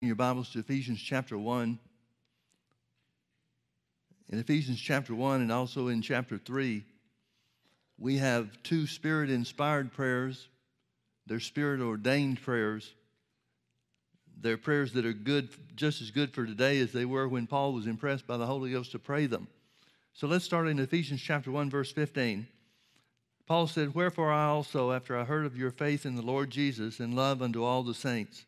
your Bibles to Ephesians chapter 1. In Ephesians chapter 1 and also in chapter 3, we have two spirit inspired prayers. They're spirit ordained prayers. They're prayers that are good, just as good for today as they were when Paul was impressed by the Holy Ghost to pray them. So let's start in Ephesians chapter 1, verse 15. Paul said, Wherefore I also, after I heard of your faith in the Lord Jesus and love unto all the saints,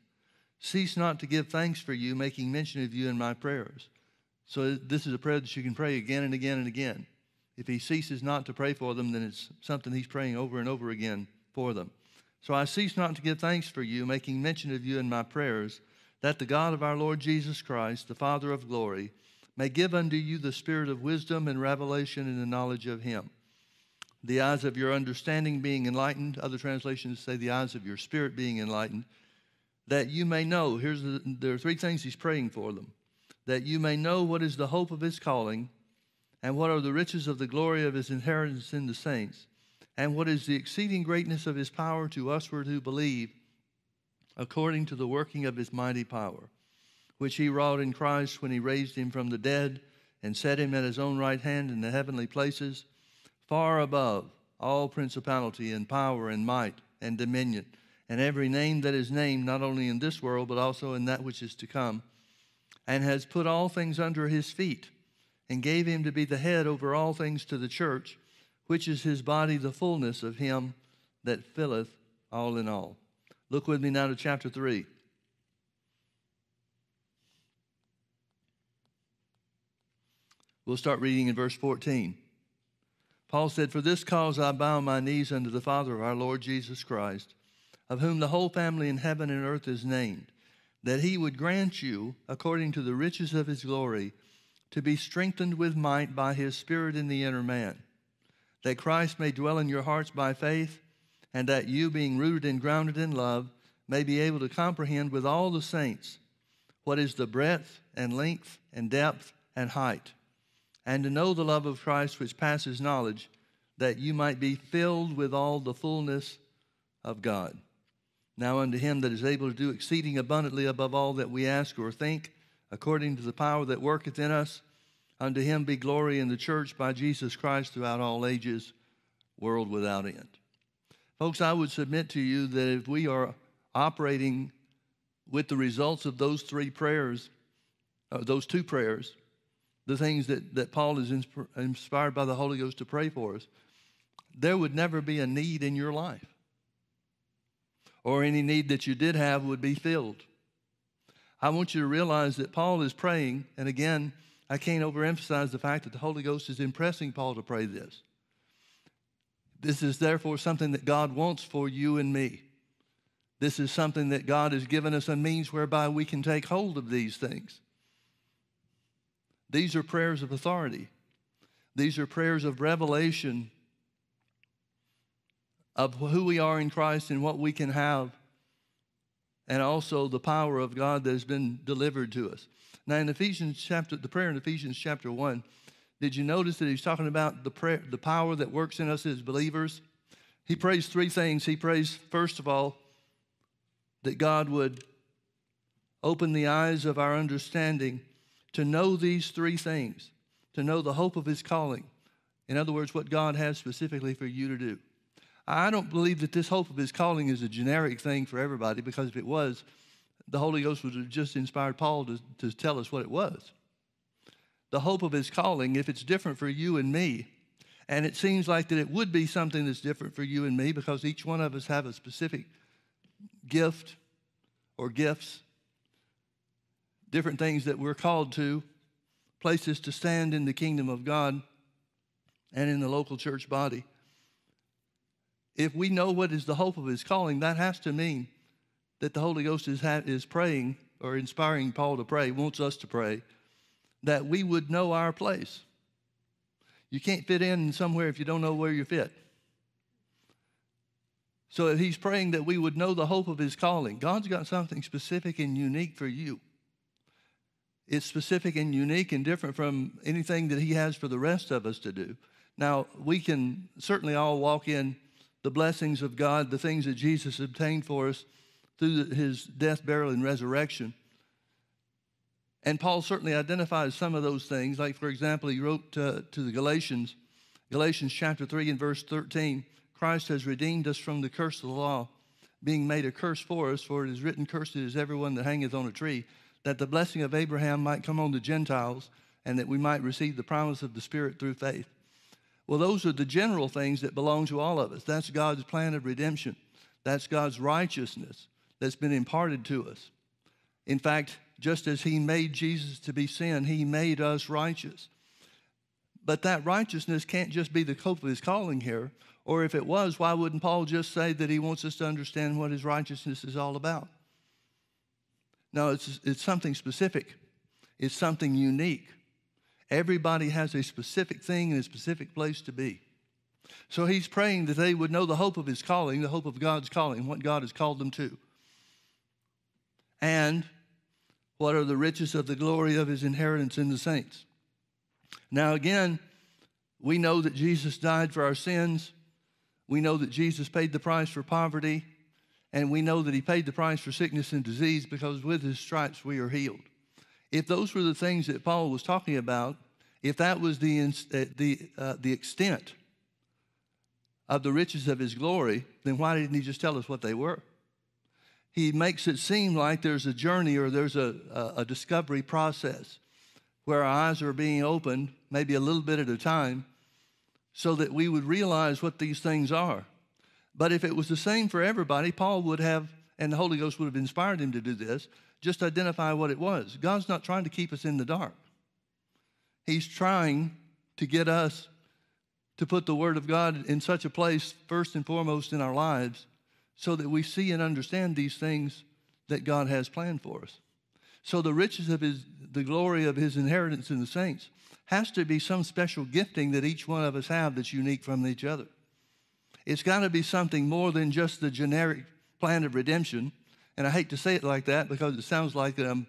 cease not to give thanks for you, making mention of you in my prayers. So this is a prayer that you can pray again and again and again. If he ceases not to pray for them, then it's something he's praying over and over again for them. So I cease not to give thanks for you, making mention of you in my prayers, that the God of our Lord Jesus Christ, the Father of glory, may give unto you the spirit of wisdom and revelation in the knowledge of him. The eyes of your understanding being enlightened, other translations say the eyes of your spirit being enlightened, that you may know. Here's the, there are three things he's praying for them that you may know what is the hope of his calling, and what are the riches of the glory of his inheritance in the saints, and what is the exceeding greatness of his power to usward who believe, according to the working of his mighty power, which he wrought in Christ when he raised him from the dead and set him at his own right hand in the heavenly places, far above all principality and power and might and dominion and every name that is named, not only in this world, but also in that which is to come, and has put all things under his feet, and gave him to be the head over all things to the church, which is his body, the fullness of him that filleth all in all. Look with me now to chapter 3. We'll start reading in verse 14. Paul said, For this cause I bow my knees unto the Father of our Lord Jesus Christ of whom the whole family in heaven and earth is named, that he would grant you, according to the riches of his glory, to be strengthened with might by his Spirit in the inner man, that Christ may dwell in your hearts by faith, and that you, being rooted and grounded in love, may be able to comprehend with all the saints what is the breadth and length and depth and height, and to know the love of Christ which passes knowledge, that you might be filled with all the fullness of God. Now unto him that is able to do exceeding abundantly above all that we ask or think, according to the power that worketh in us, unto him be glory in the church by Jesus Christ throughout all ages, world without end. Folks, I would submit to you that if we are operating with the results of those three prayers, uh, those two prayers, the things that, that Paul is inspired by the Holy Ghost to pray for us, there would never be a need in your life or any need that you did have would be filled. I want you to realize that Paul is praying, and again, I can't overemphasize the fact that the Holy Ghost is impressing Paul to pray this. This is therefore something that God wants for you and me. This is something that God has given us a means whereby we can take hold of these things. These are prayers of authority. These are prayers of revelation of who we are in Christ and what we can have, and also the power of God that has been delivered to us. Now, in Ephesians chapter, the prayer in Ephesians chapter 1, did you notice that he's talking about the, prayer, the power that works in us as believers? He prays three things. He prays, first of all, that God would open the eyes of our understanding to know these three things, to know the hope of his calling. In other words, what God has specifically for you to do. I don't believe that this hope of his calling is a generic thing for everybody because if it was, the Holy Ghost would have just inspired Paul to, to tell us what it was. The hope of his calling, if it's different for you and me, and it seems like that it would be something that's different for you and me because each one of us have a specific gift or gifts, different things that we're called to, places to stand in the kingdom of God and in the local church body if we know what is the hope of his calling, that has to mean that the Holy Ghost is, is praying or inspiring Paul to pray, wants us to pray, that we would know our place. You can't fit in somewhere if you don't know where you fit. So if he's praying that we would know the hope of his calling. God's got something specific and unique for you. It's specific and unique and different from anything that he has for the rest of us to do. Now, we can certainly all walk in the blessings of God, the things that Jesus obtained for us through his death, burial, and resurrection. And Paul certainly identifies some of those things. Like, for example, he wrote to, to the Galatians, Galatians chapter 3 and verse 13 Christ has redeemed us from the curse of the law, being made a curse for us, for it is written, Cursed is everyone that hangeth on a tree, that the blessing of Abraham might come on the Gentiles, and that we might receive the promise of the Spirit through faith. Well, those are the general things that belong to all of us. That's God's plan of redemption. That's God's righteousness that's been imparted to us. In fact, just as He made Jesus to be sin, He made us righteous. But that righteousness can't just be the hope of His calling here. Or if it was, why wouldn't Paul just say that he wants us to understand what His righteousness is all about? No, it's, it's something specific, it's something unique. Everybody has a specific thing and a specific place to be. So he's praying that they would know the hope of his calling, the hope of God's calling, what God has called them to. And what are the riches of the glory of his inheritance in the saints? Now, again, we know that Jesus died for our sins. We know that Jesus paid the price for poverty. And we know that he paid the price for sickness and disease because with his stripes we are healed. If those were the things that Paul was talking about, if that was the, uh, the, uh, the extent of the riches of his glory, then why didn't he just tell us what they were? He makes it seem like there's a journey or there's a, a, a discovery process where our eyes are being opened, maybe a little bit at a time, so that we would realize what these things are. But if it was the same for everybody, Paul would have, and the Holy Ghost would have inspired him to do this, just identify what it was. God's not trying to keep us in the dark. He's trying to get us to put the Word of God in such a place, first and foremost, in our lives, so that we see and understand these things that God has planned for us. So the riches of His, the glory of His inheritance in the saints has to be some special gifting that each one of us have that's unique from each other. It's got to be something more than just the generic plan of redemption. And I hate to say it like that because it sounds like I'm,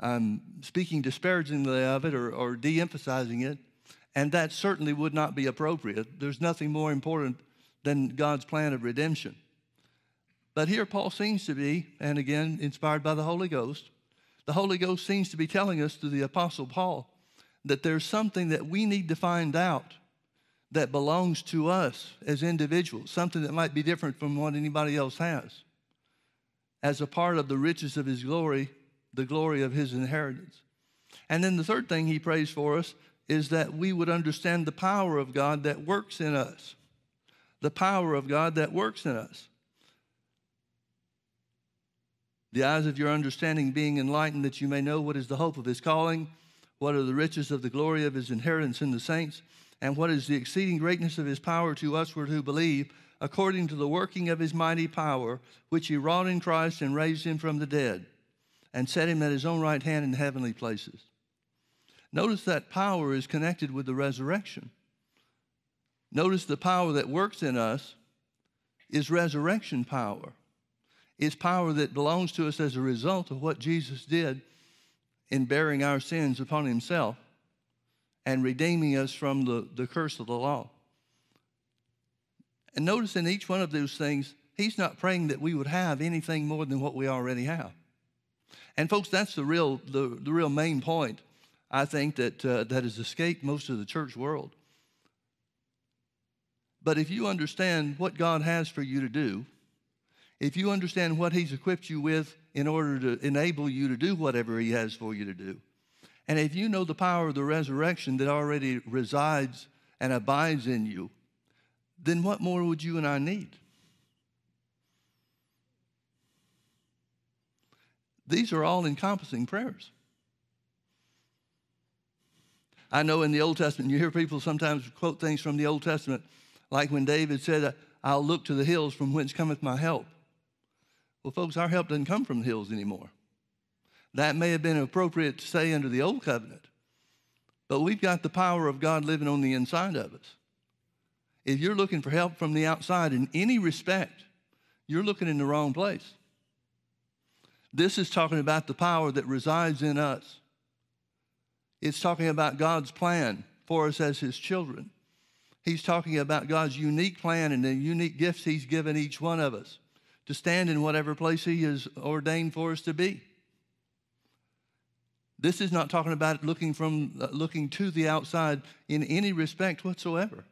I'm speaking disparagingly of it or, or de emphasizing it. And that certainly would not be appropriate. There's nothing more important than God's plan of redemption. But here Paul seems to be, and again, inspired by the Holy Ghost, the Holy Ghost seems to be telling us through the Apostle Paul that there's something that we need to find out that belongs to us as individuals, something that might be different from what anybody else has, as a part of the riches of his glory, the glory of his inheritance. And then the third thing he prays for us is that we would understand the power of God that works in us. The power of God that works in us. The eyes of your understanding being enlightened, that you may know what is the hope of his calling, what are the riches of the glory of his inheritance in the saints, and what is the exceeding greatness of his power to us who believe, according to the working of his mighty power, which he wrought in Christ and raised him from the dead, and set him at his own right hand in heavenly places Notice that power is connected with the resurrection. Notice the power that works in us is resurrection power. It's power that belongs to us as a result of what Jesus did in bearing our sins upon himself and redeeming us from the, the curse of the law. And notice in each one of those things, he's not praying that we would have anything more than what we already have. And folks, that's the real, the, the real main point I think that, uh, that has escaped most of the church world. But if you understand what God has for you to do, if you understand what He's equipped you with in order to enable you to do whatever He has for you to do, and if you know the power of the resurrection that already resides and abides in you, then what more would you and I need? These are all encompassing prayers. I know in the Old Testament, you hear people sometimes quote things from the Old Testament, like when David said, I'll look to the hills from whence cometh my help. Well, folks, our help doesn't come from the hills anymore. That may have been appropriate to say under the Old Covenant, but we've got the power of God living on the inside of us. If you're looking for help from the outside in any respect, you're looking in the wrong place. This is talking about the power that resides in us it's talking about God's plan for us as His children. He's talking about God's unique plan and the unique gifts He's given each one of us to stand in whatever place He has ordained for us to be. This is not talking about looking from uh, looking to the outside in any respect whatsoever.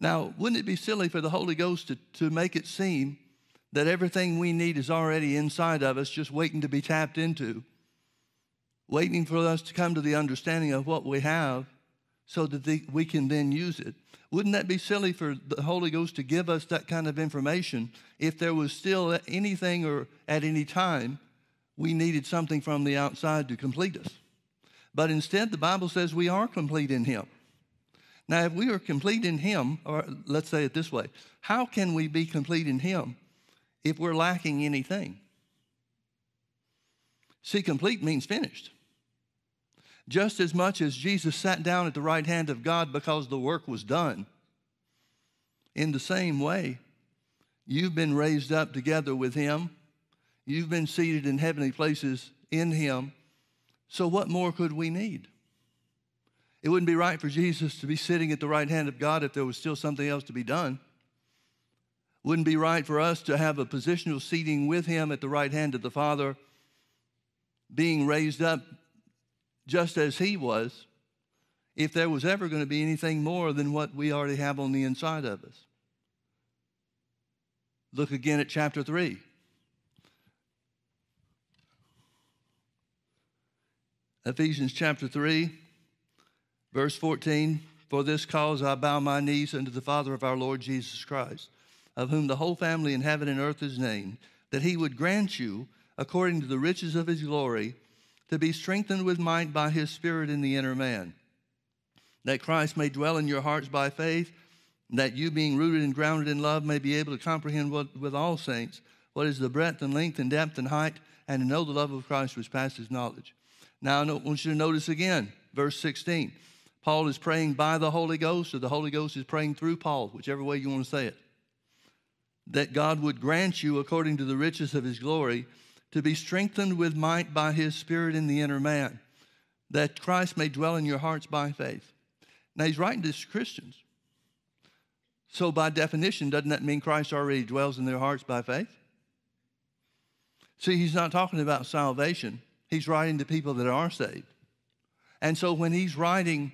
Now, wouldn't it be silly for the Holy Ghost to, to make it seem that everything we need is already inside of us, just waiting to be tapped into, waiting for us to come to the understanding of what we have so that the, we can then use it? Wouldn't that be silly for the Holy Ghost to give us that kind of information if there was still anything or at any time we needed something from the outside to complete us? But instead, the Bible says we are complete in Him. Now, if we are complete in Him, or let's say it this way, how can we be complete in Him if we're lacking anything? See, complete means finished. Just as much as Jesus sat down at the right hand of God because the work was done, in the same way, you've been raised up together with Him. You've been seated in heavenly places in Him. So, what more could we need? It wouldn't be right for Jesus to be sitting at the right hand of God if there was still something else to be done. Wouldn't be right for us to have a positional seating with him at the right hand of the Father, being raised up just as he was, if there was ever going to be anything more than what we already have on the inside of us. Look again at chapter 3. Ephesians chapter 3. Verse 14 For this cause I bow my knees unto the Father of our Lord Jesus Christ, of whom the whole family in heaven and earth is named, that he would grant you, according to the riches of his glory, to be strengthened with might by his Spirit in the inner man, that Christ may dwell in your hearts by faith, that you, being rooted and grounded in love, may be able to comprehend what, with all saints what is the breadth and length and depth and height, and to know the love of Christ which passes knowledge. Now, I want you to notice again, verse 16. Paul is praying by the Holy Ghost, or the Holy Ghost is praying through Paul, whichever way you want to say it. That God would grant you, according to the riches of his glory, to be strengthened with might by his Spirit in the inner man, that Christ may dwell in your hearts by faith. Now, he's writing to Christians. So, by definition, doesn't that mean Christ already dwells in their hearts by faith? See, he's not talking about salvation, he's writing to people that are saved. And so, when he's writing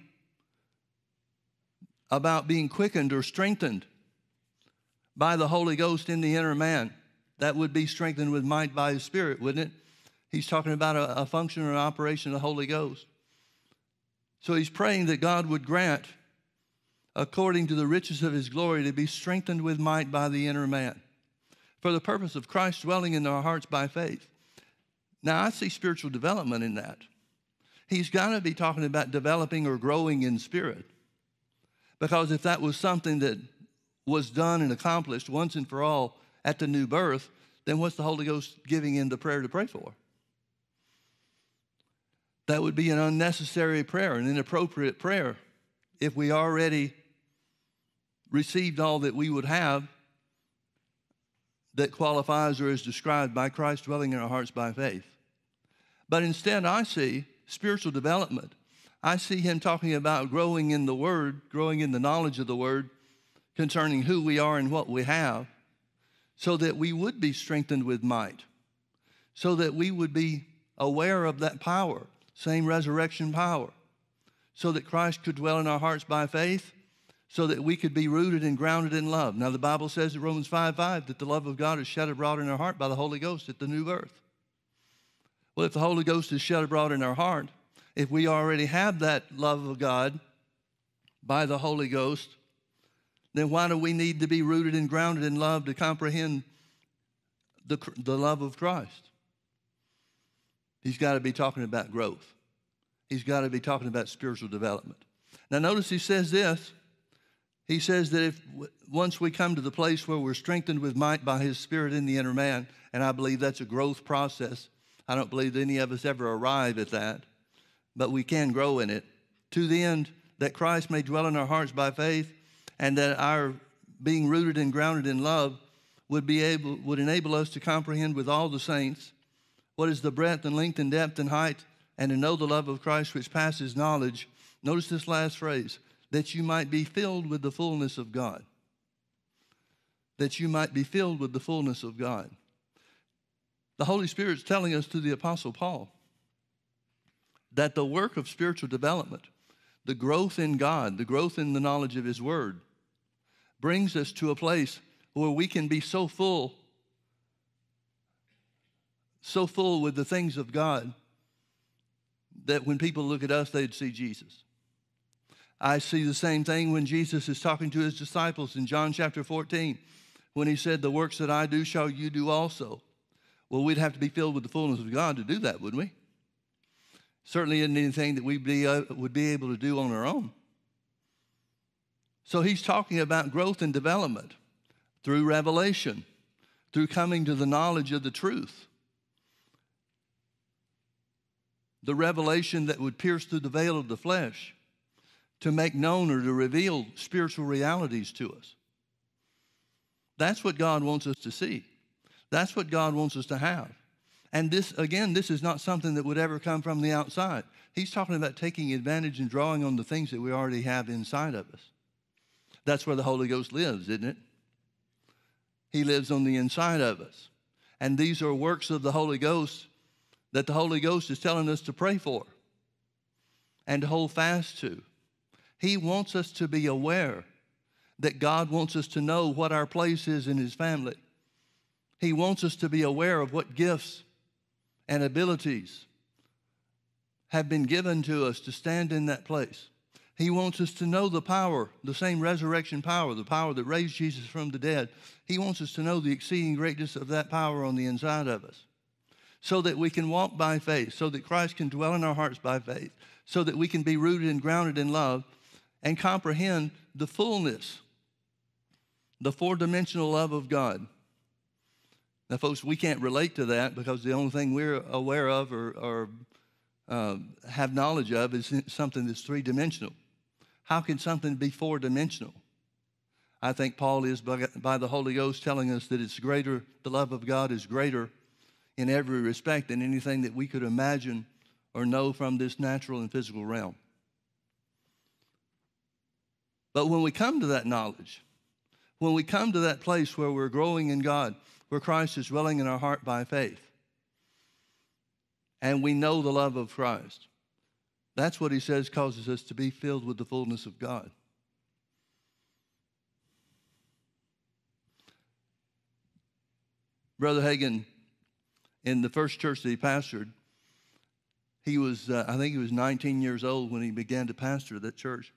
about being quickened or strengthened by the Holy Ghost in the inner man. That would be strengthened with might by His Spirit, wouldn't it? He's talking about a, a function or an operation of the Holy Ghost. So he's praying that God would grant, according to the riches of His glory, to be strengthened with might by the inner man for the purpose of Christ dwelling in our hearts by faith. Now, I see spiritual development in that. He's got to be talking about developing or growing in spirit. Because if that was something that was done and accomplished once and for all at the new birth, then what's the Holy Ghost giving in the prayer to pray for? That would be an unnecessary prayer, an inappropriate prayer. If we already received all that we would have that qualifies or is described by Christ dwelling in our hearts by faith. But instead, I see spiritual development I see him talking about growing in the Word, growing in the knowledge of the Word concerning who we are and what we have, so that we would be strengthened with might, so that we would be aware of that power, same resurrection power, so that Christ could dwell in our hearts by faith, so that we could be rooted and grounded in love. Now, the Bible says in Romans 5 5 that the love of God is shed abroad in our heart by the Holy Ghost at the new birth. Well, if the Holy Ghost is shed abroad in our heart, if we already have that love of God by the Holy Ghost, then why do we need to be rooted and grounded in love to comprehend the, the love of Christ? He's got to be talking about growth. He's got to be talking about spiritual development. Now, notice he says this. He says that if once we come to the place where we're strengthened with might by his spirit in the inner man, and I believe that's a growth process, I don't believe any of us ever arrive at that but we can grow in it, to the end that Christ may dwell in our hearts by faith, and that our being rooted and grounded in love would be able would enable us to comprehend with all the saints what is the breadth and length and depth and height, and to know the love of Christ which passes knowledge. Notice this last phrase that you might be filled with the fullness of God. That you might be filled with the fullness of God. The Holy Spirit's telling us through the Apostle Paul that the work of spiritual development, the growth in God, the growth in the knowledge of His Word, brings us to a place where we can be so full, so full with the things of God that when people look at us, they'd see Jesus. I see the same thing when Jesus is talking to his disciples in John chapter 14 when he said, The works that I do shall you do also. Well, we'd have to be filled with the fullness of God to do that, wouldn't we? Certainly isn't anything that we be, uh, would be able to do on our own. So he's talking about growth and development through revelation, through coming to the knowledge of the truth. The revelation that would pierce through the veil of the flesh to make known or to reveal spiritual realities to us. That's what God wants us to see. That's what God wants us to have. And this, again, this is not something that would ever come from the outside. He's talking about taking advantage and drawing on the things that we already have inside of us. That's where the Holy Ghost lives, isn't it? He lives on the inside of us. And these are works of the Holy Ghost that the Holy Ghost is telling us to pray for and to hold fast to. He wants us to be aware that God wants us to know what our place is in His family. He wants us to be aware of what gifts and abilities have been given to us to stand in that place. He wants us to know the power, the same resurrection power, the power that raised Jesus from the dead. He wants us to know the exceeding greatness of that power on the inside of us so that we can walk by faith, so that Christ can dwell in our hearts by faith, so that we can be rooted and grounded in love and comprehend the fullness, the four dimensional love of God. Now, folks, we can't relate to that because the only thing we're aware of or, or uh, have knowledge of is something that's three dimensional. How can something be four dimensional? I think Paul is by, by, the Holy Ghost telling us that it's greater, the love of God is greater in every respect than anything that we could imagine or know from this natural and physical realm. But when we come to that knowledge, when we come to that place where we're growing in God, where Christ is dwelling in our heart by faith, and we know the love of Christ, that's what he says causes us to be filled with the fullness of God. Brother Hagin, in the first church that he pastored, he was, uh, I think he was 19 years old when he began to pastor that church.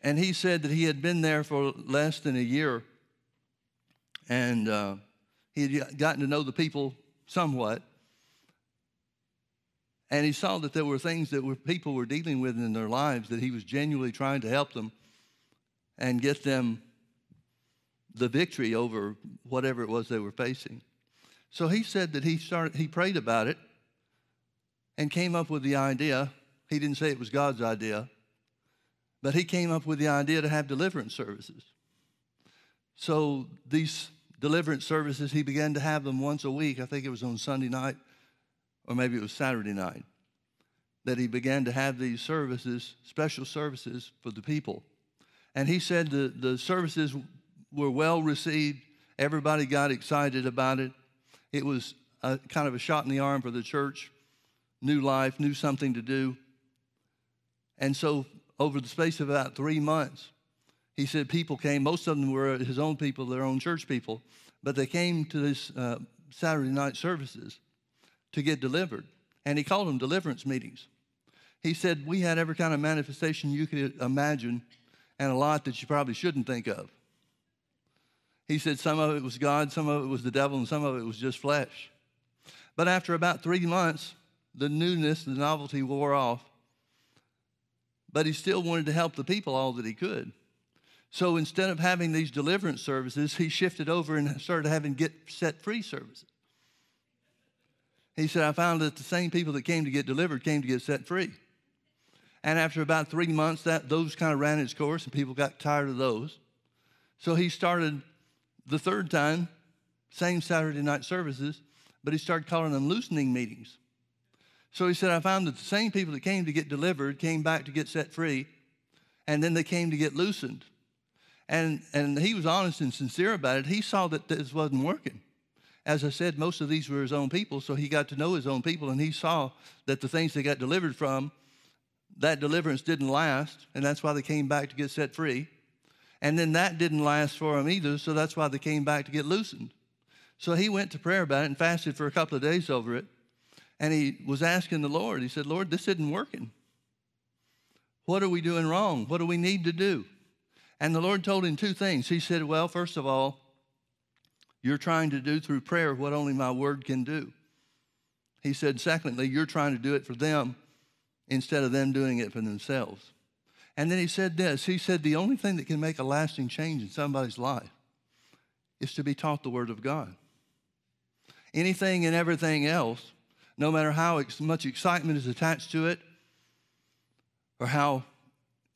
And he said that he had been there for less than a year and uh, he had gotten to know the people somewhat. And he saw that there were things that were, people were dealing with in their lives that he was genuinely trying to help them and get them the victory over whatever it was they were facing. So he said that he started, he prayed about it and came up with the idea. He didn't say it was God's idea, but he came up with the idea to have deliverance services. So these deliverance services, he began to have them once a week. I think it was on Sunday night, or maybe it was Saturday night, that he began to have these services, special services for the people. And he said the, the services were well received. Everybody got excited about it. It was a, kind of a shot in the arm for the church, new life, new something to do. And so, over the space of about three months, he said people came, most of them were his own people, their own church people, but they came to this uh, Saturday night services to get delivered. And he called them deliverance meetings. He said, We had every kind of manifestation you could imagine and a lot that you probably shouldn't think of. He said some of it was God, some of it was the devil, and some of it was just flesh. But after about three months, the newness, the novelty wore off. But he still wanted to help the people all that he could. So instead of having these deliverance services, he shifted over and started having get set free services. He said, I found that the same people that came to get delivered came to get set free. And after about three months, that those kind of ran its course, and people got tired of those. So he started the third time, same Saturday night services, but he started calling them loosening meetings. So he said, I found that the same people that came to get delivered came back to get set free, and then they came to get loosened. And, and he was honest and sincere about it. He saw that this wasn't working. as I said, most of these were his own people, so he got to know his own people, and he saw that the things they got delivered from, that deliverance didn't last, and that's why they came back to get set free. And then that didn't last for them either, so that's why they came back to get loosened. So he went to prayer about it and fasted for a couple of days over it. And he was asking the Lord, he said, Lord, this isn't working. What are we doing wrong? What do we need to do? And the Lord told him two things. He said, Well, first of all, you're trying to do through prayer what only my word can do. He said, secondly, you're trying to do it for them instead of them doing it for themselves. And then he said this He said, the only thing that can make a lasting change in somebody's life is to be taught the Word of God. Anything and everything else, no matter how much excitement is attached to it, or how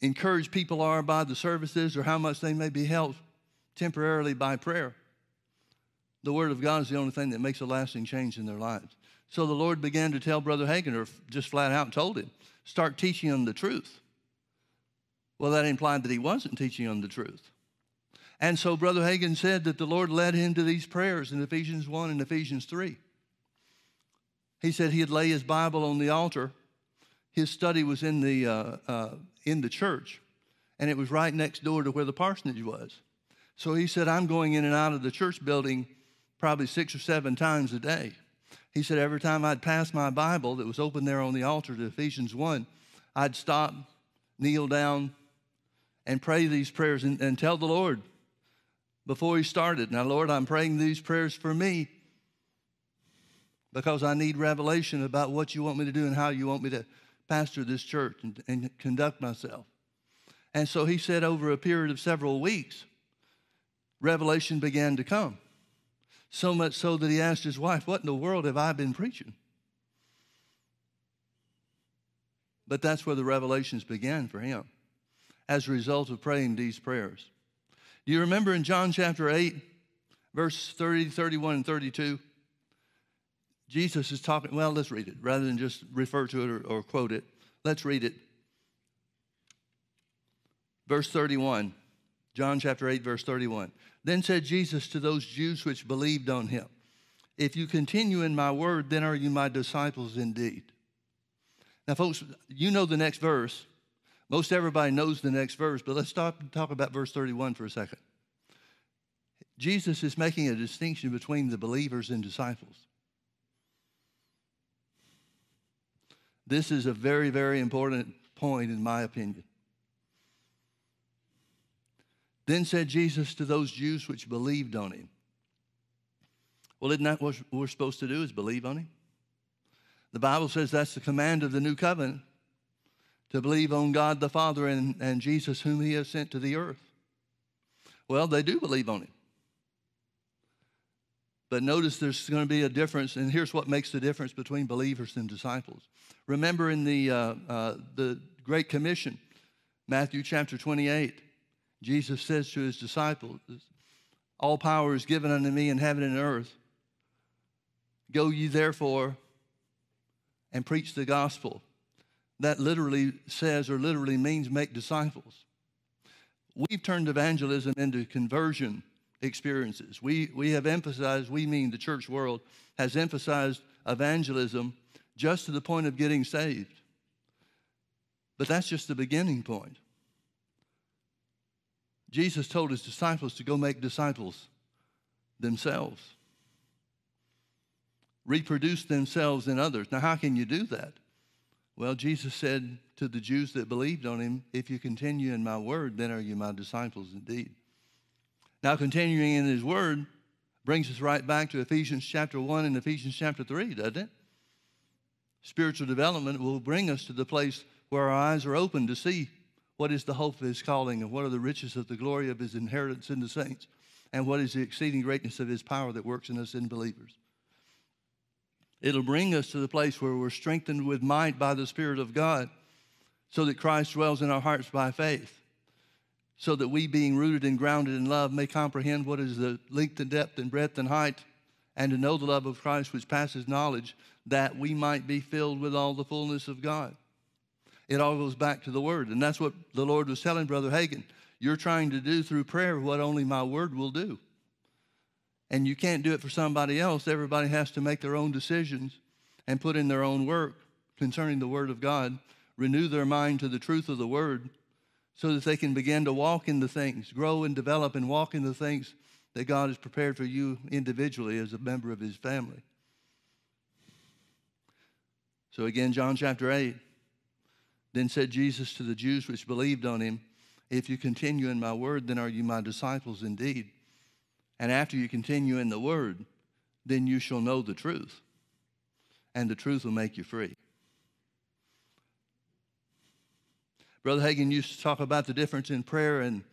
encouraged people are by the services, or how much they may be helped temporarily by prayer, the Word of God is the only thing that makes a lasting change in their lives. So the Lord began to tell Brother Hagin, or just flat out told him, start teaching them the truth. Well, that implied that he wasn't teaching them the truth. And so Brother Hagin said that the Lord led him to these prayers in Ephesians 1 and Ephesians 3. He said he'd lay his Bible on the altar. His study was in the, uh, uh, in the church, and it was right next door to where the parsonage was. So he said, I'm going in and out of the church building probably six or seven times a day. He said, every time I'd pass my Bible that was open there on the altar to Ephesians 1, I'd stop, kneel down, and pray these prayers and, and tell the Lord before he started, Now, Lord, I'm praying these prayers for me because I need revelation about what you want me to do and how you want me to pastor this church and, and conduct myself. And so he said, over a period of several weeks, revelation began to come. So much so that he asked his wife, What in the world have I been preaching? But that's where the revelations began for him as a result of praying these prayers. Do you remember in John chapter 8, verse 30, 31, and 32? Jesus is talking, well, let's read it rather than just refer to it or, or quote it. Let's read it. Verse 31, John chapter 8, verse 31. Then said Jesus to those Jews which believed on him, If you continue in my word, then are you my disciples indeed. Now, folks, you know the next verse. Most everybody knows the next verse, but let's stop and talk about verse 31 for a second. Jesus is making a distinction between the believers and disciples. This is a very, very important point, in my opinion. Then said Jesus to those Jews which believed on him. Well, isn't that what we're supposed to do is believe on him? The Bible says that's the command of the new covenant to believe on God the Father and, and Jesus whom he has sent to the earth. Well, they do believe on him. But notice there's going to be a difference, and here's what makes the difference between believers and disciples. Remember in the, uh, uh, the Great Commission, Matthew chapter 28, Jesus says to his disciples, All power is given unto me in heaven and earth. Go ye therefore and preach the gospel. That literally says, or literally means, make disciples. We've turned evangelism into conversion experiences. We, we have emphasized, we mean the church world, has emphasized evangelism just to the point of getting saved. But that's just the beginning point. Jesus told his disciples to go make disciples themselves, reproduce themselves in others. Now, how can you do that? Well, Jesus said to the Jews that believed on him, If you continue in my word, then are you my disciples indeed. Now, continuing in his word brings us right back to Ephesians chapter 1 and Ephesians chapter 3, doesn't it? Spiritual development will bring us to the place where our eyes are open to see what is the hope of his calling, and what are the riches of the glory of his inheritance in the saints, and what is the exceeding greatness of his power that works in us in believers. It'll bring us to the place where we're strengthened with might by the Spirit of God, so that Christ dwells in our hearts by faith, so that we, being rooted and grounded in love, may comprehend what is the length and depth and breadth and height, and to know the love of Christ which passes knowledge, that we might be filled with all the fullness of God. It all goes back to the word. And that's what the Lord was telling Brother Hagin. You're trying to do through prayer what only my word will do. and you can't do it for somebody else. Everybody has to make their own decisions and put in their own work concerning the Word of God, renew their mind to the truth of the Word so that they can begin to walk in the things, grow and develop and walk in the things that God has prepared for you individually as a member of His family. So again, John chapter 8. Then said Jesus to the Jews which believed on him, If you continue in my word, then are you my disciples indeed. And after you continue in the word, then you shall know the truth, and the truth will make you free. Brother Hagin used to talk about the difference in prayer and,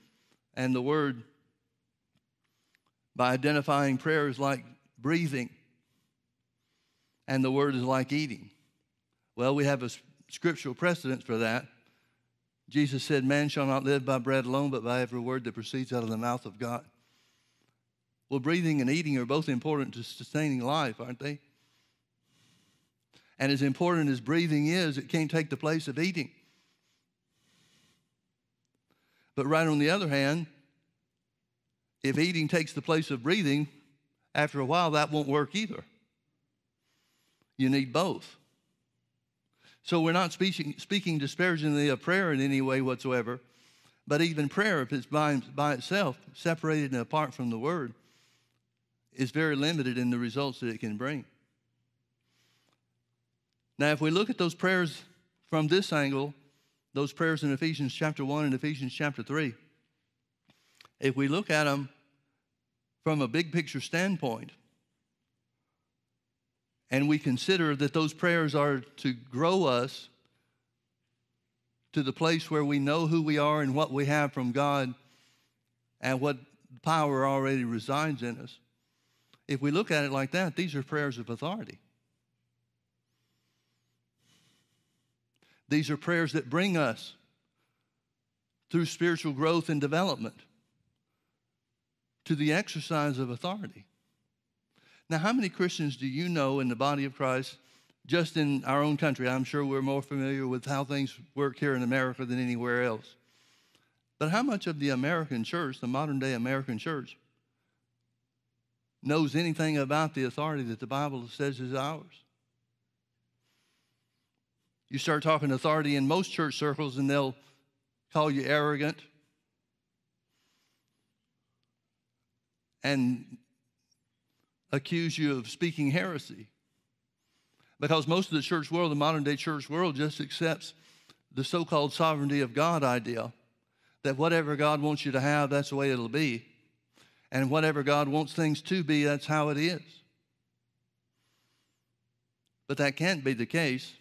and the word by identifying prayer as like breathing, and the word is like eating. Well, we have a scriptural precedent for that. Jesus said, Man shall not live by bread alone, but by every word that proceeds out of the mouth of God. Well, breathing and eating are both important to sustaining life, aren't they? And as important as breathing is, it can't take the place of eating. But right on the other hand, if eating takes the place of breathing, after a while that won't work either. You need both. So we're not speaking, speaking disparagingly of prayer in any way whatsoever, but even prayer, if it's by, by itself, separated and apart from the Word, is very limited in the results that it can bring. Now, if we look at those prayers from this angle, those prayers in Ephesians chapter 1 and Ephesians chapter 3, if we look at them from a big picture standpoint, and we consider that those prayers are to grow us to the place where we know who we are and what we have from God and what power already resides in us. If we look at it like that, these are prayers of authority. These are prayers that bring us through spiritual growth and development to the exercise of authority. Now, how many Christians do you know in the body of Christ, just in our own country? I'm sure we're more familiar with how things work here in America than anywhere else. But how much of the American church, the modern day American church, knows anything about the authority that the Bible says is ours? You start talking authority in most church circles, and they'll call you arrogant and accuse you of speaking heresy. Because most of the church world, the modern day church world, just accepts the so called sovereignty of God idea that whatever God wants you to have, that's the way it'll be. And whatever God wants things to be, that's how it is. But that can't be the case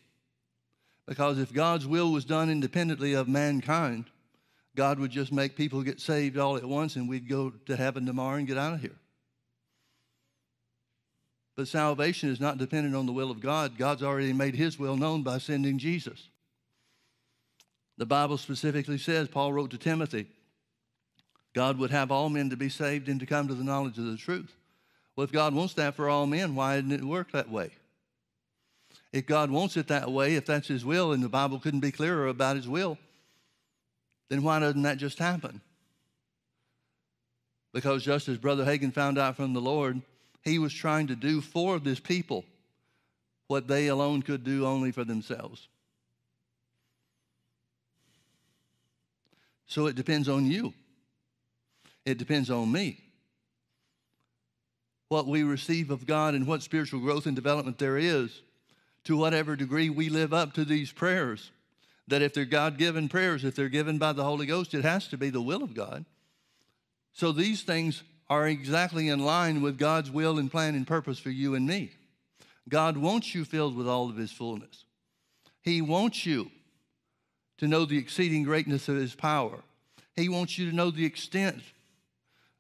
because if God's will was done independently of mankind, God would just make people get saved all at once and we'd go to heaven tomorrow and get out of here. But salvation is not dependent on the will of God. God's already made his will known by sending Jesus. The Bible specifically says, Paul wrote to Timothy, God would have all men to be saved and to come to the knowledge of the truth. Well, if God wants that for all men, why didn't it work that way? If God wants it that way, if that's his will, and the Bible couldn't be clearer about his will, then why doesn't that just happen? Because just as Brother Hagin found out from the Lord, he was trying to do for this people what they alone could do only for themselves. So it depends on you. It depends on me. What we receive of God and what spiritual growth and development there is, to whatever degree we live up to these prayers. That if they're God given prayers, if they're given by the Holy Ghost, it has to be the will of God. So these things are exactly in line with God's will and plan and purpose for you and me. God wants you filled with all of His fullness. He wants you to know the exceeding greatness of His power. He wants you to know the extent,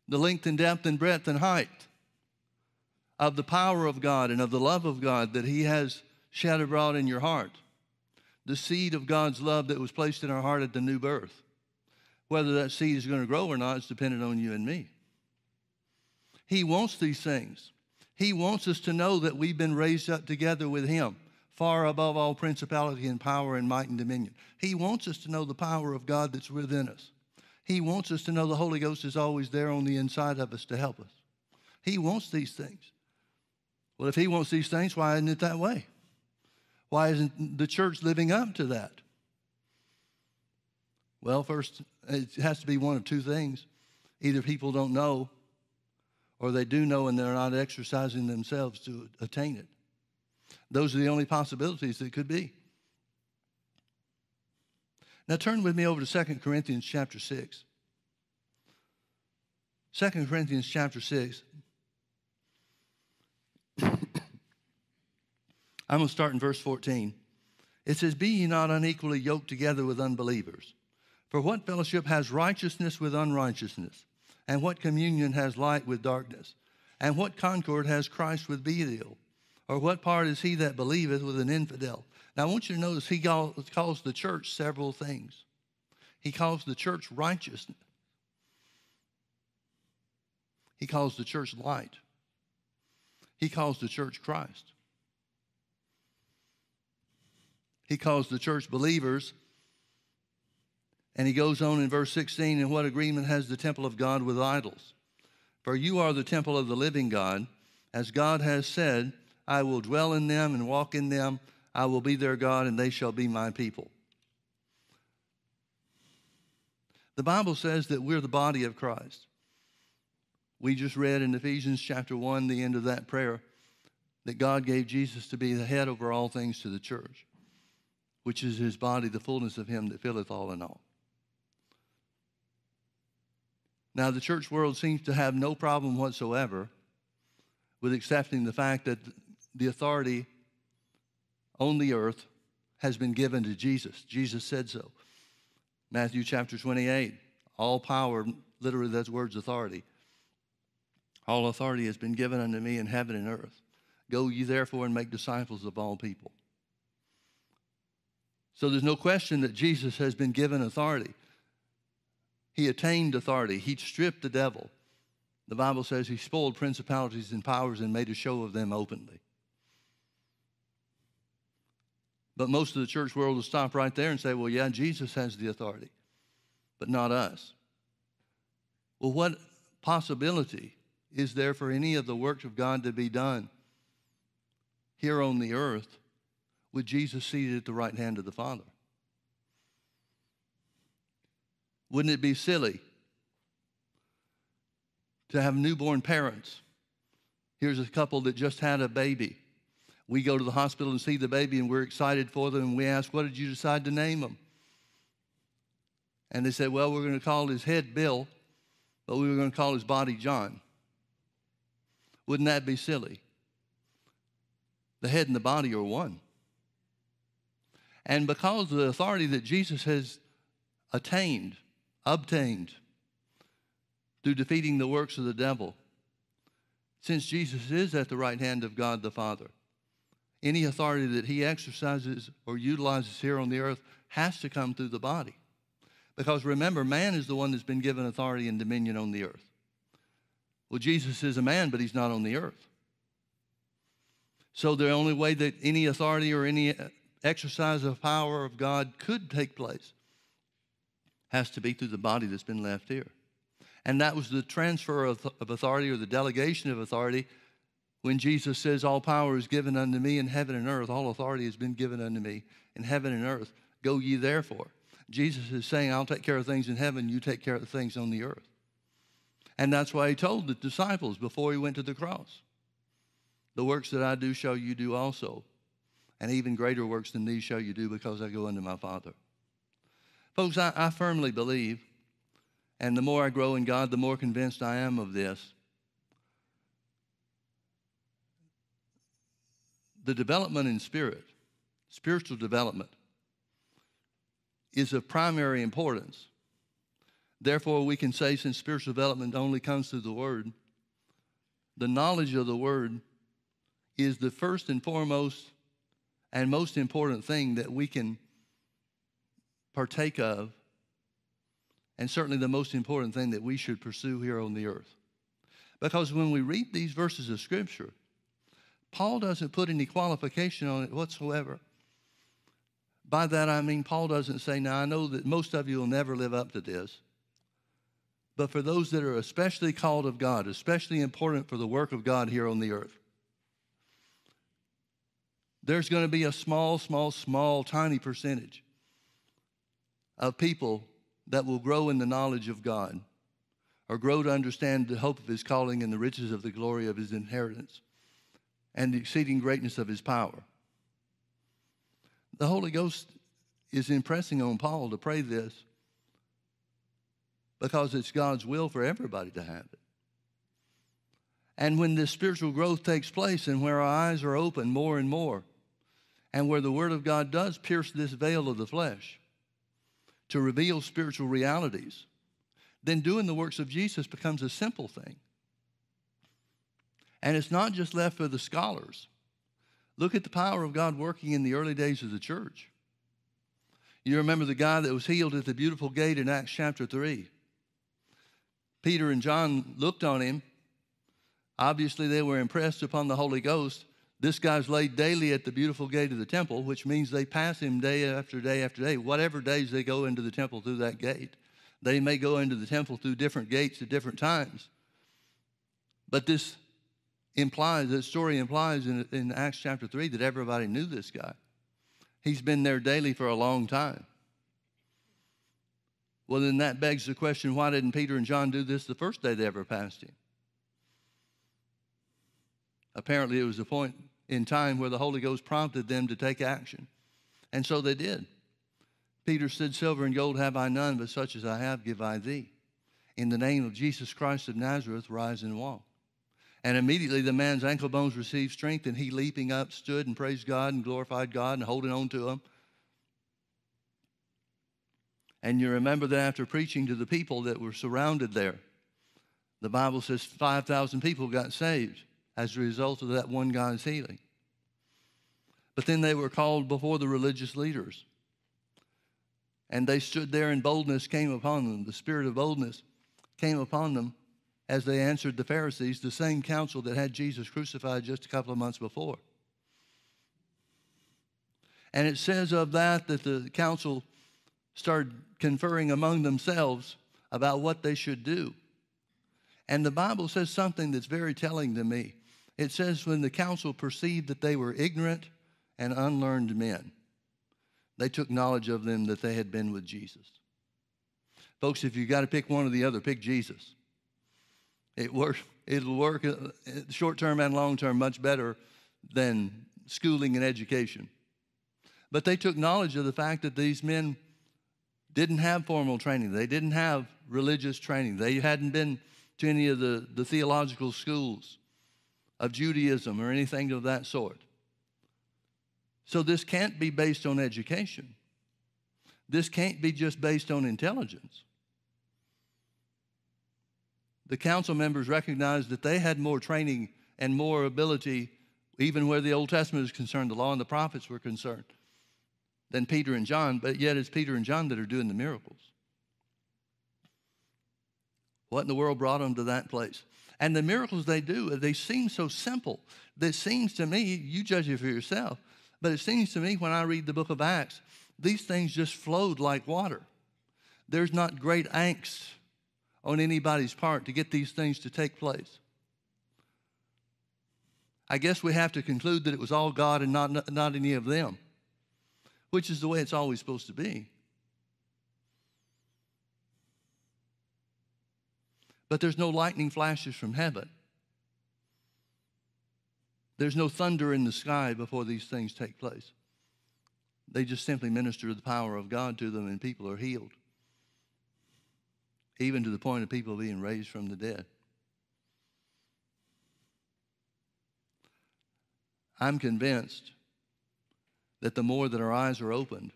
the length and depth and breadth and height of the power of God and of the love of God that He has shed abroad in your heart. The seed of God's love that was placed in our heart at the new birth. Whether that seed is going to grow or not is dependent on you and me. He wants these things. He wants us to know that we've been raised up together with Him, far above all principality and power and might and dominion. He wants us to know the power of God that's within us. He wants us to know the Holy Ghost is always there on the inside of us to help us. He wants these things. Well, if He wants these things, why isn't it that way? Why isn't the church living up to that? Well, first, it has to be one of two things. Either people don't know, or they do know and they're not exercising themselves to attain it. Those are the only possibilities that could be. Now turn with me over to 2 Corinthians chapter 6. 2 Corinthians chapter 6. Going to start in verse 14. It says, Be ye not unequally yoked together with unbelievers. For what fellowship has righteousness with unrighteousness? And what communion has light with darkness? And what concord has Christ with Belial? Or what part is he that believeth with an infidel? Now, I want you to notice he calls the church several things. He calls the church righteousness, he calls the church light, he calls the church Christ, he calls the church believers. And he goes on in verse 16, and what agreement has the temple of God with idols? For you are the temple of the living God, as God has said, I will dwell in them and walk in them. I will be their God, and they shall be my people. The Bible says that we're the body of Christ. We just read in Ephesians chapter 1, the end of that prayer, that God gave Jesus to be the head over all things to the church, which is his body, the fullness of him that filleth all in all. Now, the church world seems to have no problem whatsoever with accepting the fact that the authority on the earth has been given to Jesus. Jesus said so. Matthew chapter 28, all power, literally, that's words authority. All authority has been given unto me in heaven and earth. Go ye therefore and make disciples of all people. So there's no question that Jesus has been given authority. He attained authority. He stripped the devil. The Bible says he spoiled principalities and powers and made a show of them openly. But most of the church world will stop right there and say, well, yeah, Jesus has the authority, but not us. Well, what possibility is there for any of the works of God to be done here on the earth with Jesus seated at the right hand of the Father? Wouldn't it be silly to have newborn parents? Here's a couple that just had a baby we go to the hospital and see the baby and we're excited for them and we ask, What did you decide to name them? And they said, Well, we're going to call his head Bill, but we were going to call his body John. Wouldn't that be silly? The head and the body are one. And because of the authority that Jesus has attained, obtained through defeating the works of the devil, since Jesus is at the right hand of God the Father, any authority that he exercises or utilizes here on the earth has to come through the body. Because remember, man is the one that's been given authority and dominion on the earth. Well, Jesus is a man, but he's not on the earth. So the only way that any authority or any exercise of power of God could take place has to be through the body that's been left here. And that was the transfer of, authority or the delegation of authority when Jesus says, All power is given unto me in heaven and earth, all authority has been given unto me in heaven and earth. Go ye therefore. Jesus is saying, I'll take care of things in heaven, you take care of the things on the earth. And that's why he told the disciples before he went to the cross The works that I do shall you do also, and even greater works than these shall you do because I go unto my Father. Folks, I, I firmly believe, and the more I grow in God, the more convinced I am of this the development in spirit, spiritual development, is of primary importance. Therefore, we can say since spiritual development only comes through the Word, the knowledge of the Word is the first and foremost and most important thing that we can partake of, and certainly the most important thing that we should pursue here on the earth. Because when we read these verses of Scripture, Paul doesn't put any qualification on it whatsoever. By that I mean, Paul doesn't say, Now I know that most of you will never live up to this, but for those that are especially called of God, especially important for the work of God here on the earth. There's going to be a small, small, small, tiny percentage of people that will grow in the knowledge of God or grow to understand the hope of his calling and the riches of the glory of his inheritance and the exceeding greatness of his power. The Holy Ghost is impressing on Paul to pray this because it's God's will for everybody to have it. And when this spiritual growth takes place and where our eyes are open more and more, and where the Word of God does pierce this veil of the flesh to reveal spiritual realities, then doing the works of Jesus becomes a simple thing. And it's not just left for the scholars. Look at the power of God working in the early days of the church. You remember the guy that was healed at the beautiful gate in Acts chapter 3. Peter and John looked on him. Obviously, they were impressed upon the Holy Ghost. This guy's laid daily at the beautiful gate of the temple, which means they pass him day after day after day. Whatever days they go into the temple through that gate, they may go into the temple through different gates at different times. But this implies, the story implies in, in Acts chapter 3 that everybody knew this guy. He's been there daily for a long time. Well, then that begs the question why didn't Peter and John do this the first day they ever passed him? Apparently, it was a point in time where the Holy Ghost prompted them to take action. And so they did. Peter said, Silver and gold have I none, but such as I have give I thee. In the name of Jesus Christ of Nazareth, rise and walk. And immediately the man's ankle bones received strength, and he leaping up stood and praised God and glorified God and holding on to him. And you remember that after preaching to the people that were surrounded there, the Bible says 5,000 people got saved as a result of that one guy's healing. But then they were called before the religious leaders. And they stood there, and boldness came upon them. The spirit of boldness came upon them as they answered the Pharisees, the same council that had Jesus crucified just a couple of months before. And it says of that that the council started conferring among themselves about what they should do. And the Bible says something that's very telling to me. It says, when the council perceived that they were ignorant and unlearned men, they took knowledge of them that they had been with Jesus. Folks, if you got to pick one or the other, pick Jesus. It work, it'll work uh, short term and long term much better than schooling and education. But they took knowledge of the fact that these men didn't have formal training, they didn't have religious training, they hadn't been to any of the, the theological schools of Judaism or anything of that sort. So this can't be based on education. This can't be just based on intelligence the council members recognized that they had more training and more ability, even where the Old Testament is concerned, the law and the prophets were concerned, than Peter and John, but yet it's Peter and John that are doing the miracles. What in the world brought them to that place? And the miracles they do, they seem so simple. That seems to me, you judge it for yourself, but it seems to me when I read the book of Acts, these things just flowed like water. There's not great angst on anybody's part to get these things to take place. I guess we have to conclude that it was all God and not, not any of them, which is the way it's always supposed to be. But there's no lightning flashes from heaven. There's no thunder in the sky before these things take place. They just simply minister the power of God to them, and people are healed even to the point of people being raised from the dead. I'm convinced that the more that our eyes are opened,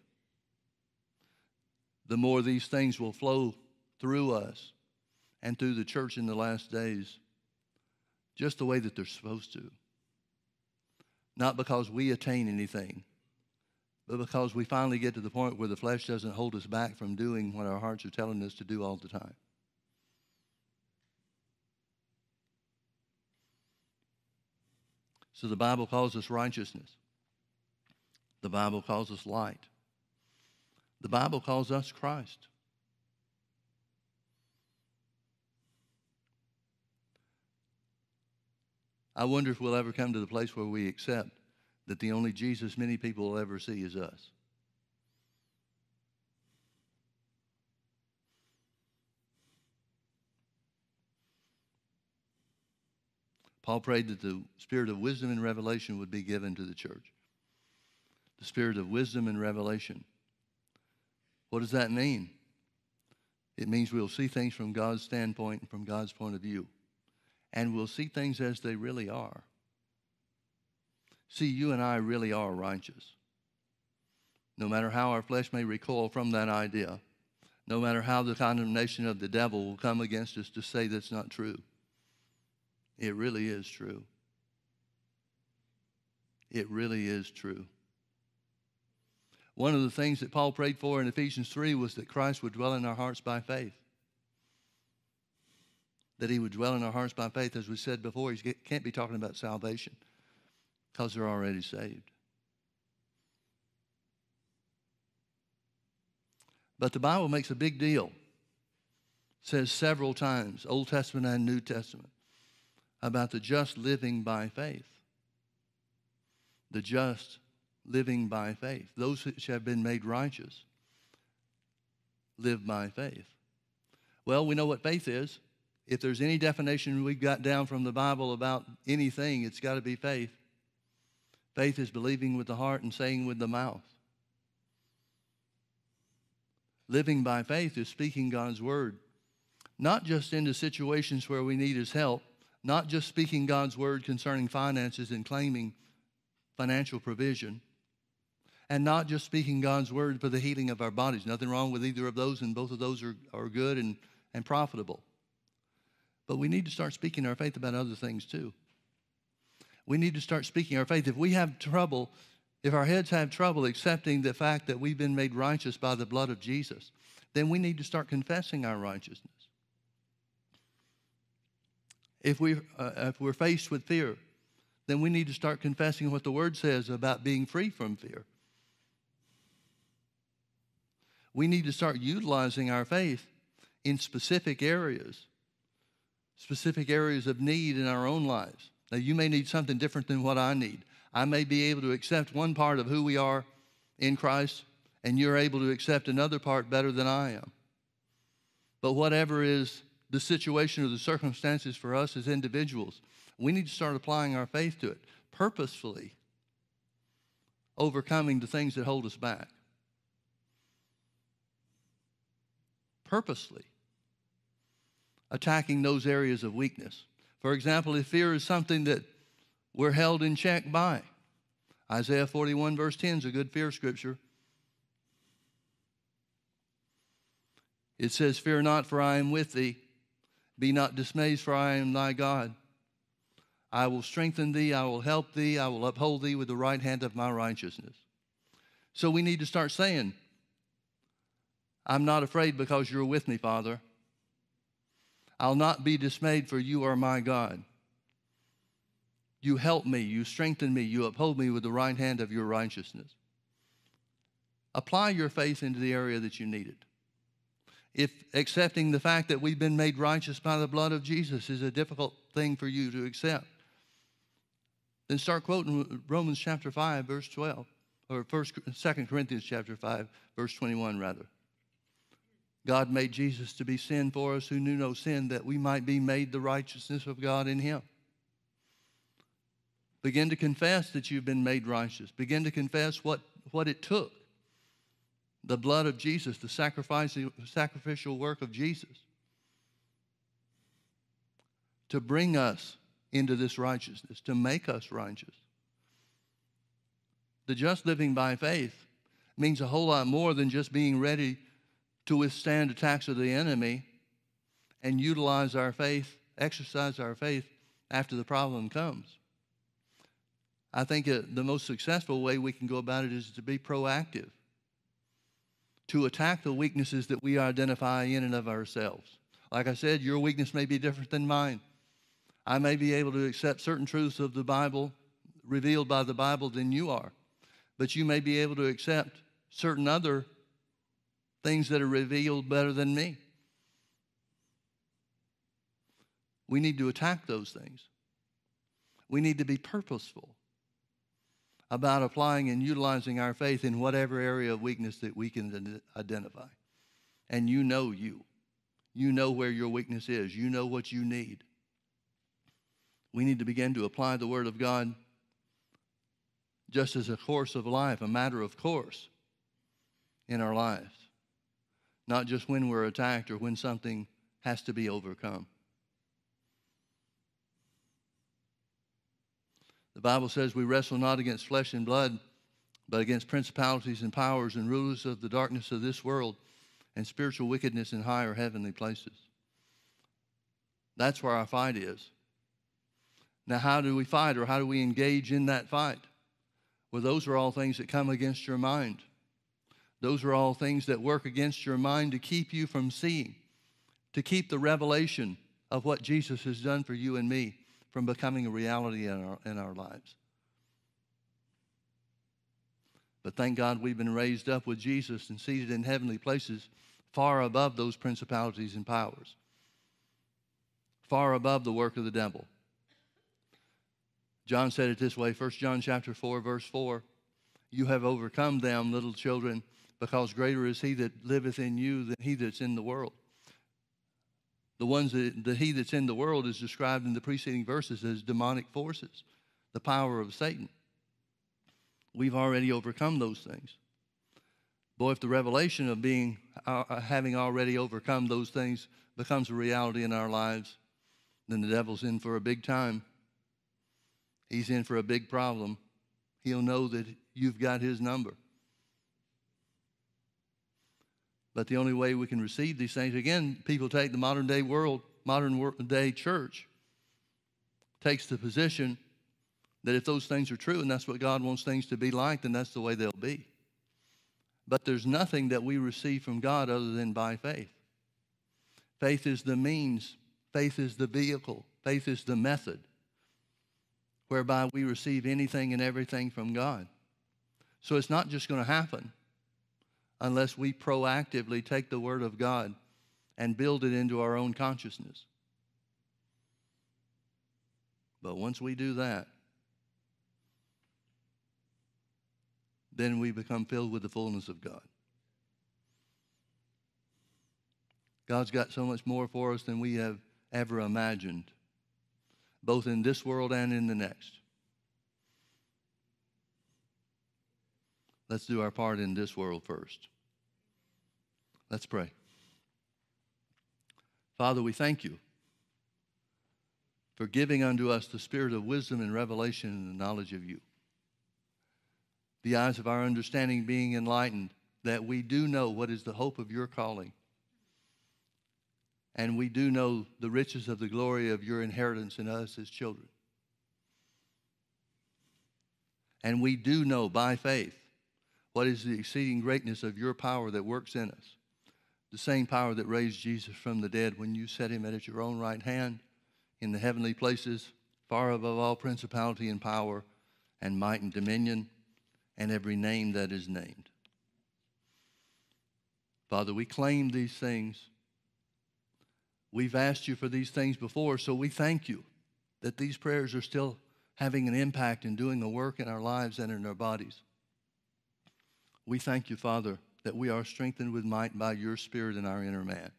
the more these things will flow through us and through the church in the last days, just the way that they're supposed to. Not because we attain anything, but because we finally get to the point where the flesh doesn't hold us back from doing what our hearts are telling us to do all the time. So the Bible calls us righteousness. The Bible calls us light. The Bible calls us Christ. I wonder if we'll ever come to the place where we accept that the only Jesus many people will ever see is us. Paul prayed that the spirit of wisdom and revelation would be given to the church. The spirit of wisdom and revelation. What does that mean? It means we'll see things from God's standpoint and from God's point of view. And we'll see things as they really are. See, you and I really are righteous. No matter how our flesh may recoil from that idea, no matter how the condemnation of the devil will come against us to say that's not true, it really is true. It really is true. One of the things that Paul prayed for in Ephesians 3 was that Christ would dwell in our hearts by faith. That he would dwell in our hearts by faith. As we said before, he can't be talking about salvation because they're already saved. But the Bible makes a big deal, says several times, Old Testament and New Testament, about the just living by faith. The just living by faith. Those which have been made righteous live by faith. Well, we know what faith is. If there's any definition we've got down from the Bible about anything, it's got to be faith. Faith is believing with the heart and saying with the mouth. Living by faith is speaking God's word, not just into situations where we need His help, not just speaking God's word concerning finances and claiming financial provision, and not just speaking God's word for the healing of our bodies. Nothing wrong with either of those, and both of those are, are good and, and profitable. But we need to start speaking our faith about other things too. We need to start speaking our faith. If we have trouble, if our heads have trouble accepting the fact that we've been made righteous by the blood of Jesus, then we need to start confessing our righteousness. If, we, uh, if we're faced with fear, then we need to start confessing what the Word says about being free from fear. We need to start utilizing our faith in specific areas, specific areas of need in our own lives. Now, you may need something different than what I need. I may be able to accept one part of who we are in Christ, and you're able to accept another part better than I am. But whatever is the situation or the circumstances for us as individuals, we need to start applying our faith to it purposefully, overcoming the things that hold us back. Purposely attacking those areas of weakness. For example, if fear is something that we're held in check by, Isaiah 41, verse 10 is a good fear scripture. It says, Fear not, for I am with thee. Be not dismayed, for I am thy God. I will strengthen thee, I will help thee, I will uphold thee with the right hand of my righteousness. So we need to start saying, I'm not afraid because you're with me, Father. I'll not be dismayed, for you are my God. You help me, you strengthen me, you uphold me with the right hand of your righteousness. Apply your faith into the area that you need it. If accepting the fact that we've been made righteous by the blood of Jesus is a difficult thing for you to accept, then start quoting Romans chapter 5, verse 12, or first, 2 Corinthians chapter 5, verse 21, rather. God made Jesus to be sin for us who knew no sin, that we might be made the righteousness of God in him. Begin to confess that you've been made righteous. Begin to confess what, what it took the blood of Jesus, the sacrificial work of Jesus, to bring us into this righteousness, to make us righteous. The just living by faith means a whole lot more than just being ready to withstand attacks of the enemy and utilize our faith, exercise our faith after the problem comes. I think the most successful way we can go about it is to be proactive, to attack the weaknesses that we identify in and of ourselves. Like I said, your weakness may be different than mine. I may be able to accept certain truths of the Bible, revealed by the Bible, than you are. But you may be able to accept certain other things that are revealed better than me. We need to attack those things. We need to be purposeful about applying and utilizing our faith in whatever area of weakness that we can identify. And you know you. You know where your weakness is. You know what you need. We need to begin to apply the Word of God just as a course of life, a matter of course in our lives, not just when we're attacked or when something has to be overcome. The Bible says we wrestle not against flesh and blood, but against principalities and powers and rulers of the darkness of this world and spiritual wickedness in higher heavenly places. That's where our fight is. Now, how do we fight or how do we engage in that fight? Well, those are all things that come against your mind. Those are all things that work against your mind to keep you from seeing, to keep the revelation of what Jesus has done for you and me from becoming a reality in our, in our lives. But thank God we've been raised up with Jesus and seated in heavenly places far above those principalities and powers, far above the work of the devil. John said it this way 1 John chapter 4 verse 4 you have overcome them little children because greater is he that liveth in you than he that's in the world the ones that the he that's in the world is described in the preceding verses as demonic forces, the power of Satan. We've already overcome those things. Boy, if the revelation of being uh, uh, having already overcome those things becomes a reality in our lives, then the devil's in for a big time. He's in for a big problem. He'll know that you've got his number. But the only way we can receive these things, again, people take the modern day world, modern day church, takes the position that if those things are true and that's what God wants things to be like, then that's the way they'll be. But there's nothing that we receive from God other than by faith. Faith is the means, faith is the vehicle, faith is the method whereby we receive anything and everything from God. So it's not just going to happen unless we proactively take the Word of God and build it into our own consciousness. But once we do that, then we become filled with the fullness of God. God's got so much more for us than we have ever imagined, both in this world and in the next. Let's do our part in this world first. Let's pray. Father, we thank you for giving unto us the spirit of wisdom and revelation and the knowledge of you. The eyes of our understanding being enlightened, that we do know what is the hope of your calling. And we do know the riches of the glory of your inheritance in us as children. And we do know by faith what is the exceeding greatness of your power that works in us the same power that raised Jesus from the dead when you set him at your own right hand in the heavenly places, far above all principality and power and might and dominion and every name that is named. Father, we claim these things. We've asked you for these things before, so we thank you that these prayers are still having an impact and doing a work in our lives and in our bodies. We thank you, Father that we are strengthened with might by your Spirit in our inner man.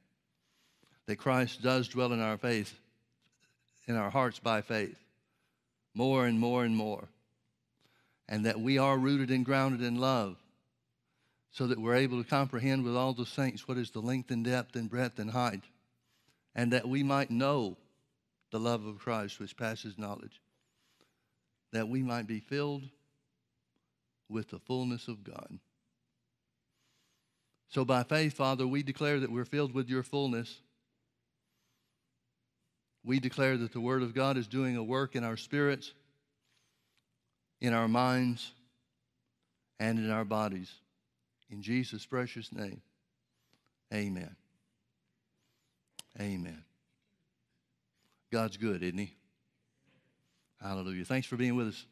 That Christ does dwell in our faith, in our hearts by faith, more and more and more. And that we are rooted and grounded in love, so that we're able to comprehend with all the saints what is the length and depth and breadth and height, and that we might know the love of Christ which passes knowledge, that we might be filled with the fullness of God. So by faith, Father, we declare that we're filled with your fullness. We declare that the Word of God is doing a work in our spirits, in our minds, and in our bodies. In Jesus' precious name, amen. Amen. God's good, isn't He? Hallelujah. Thanks for being with us.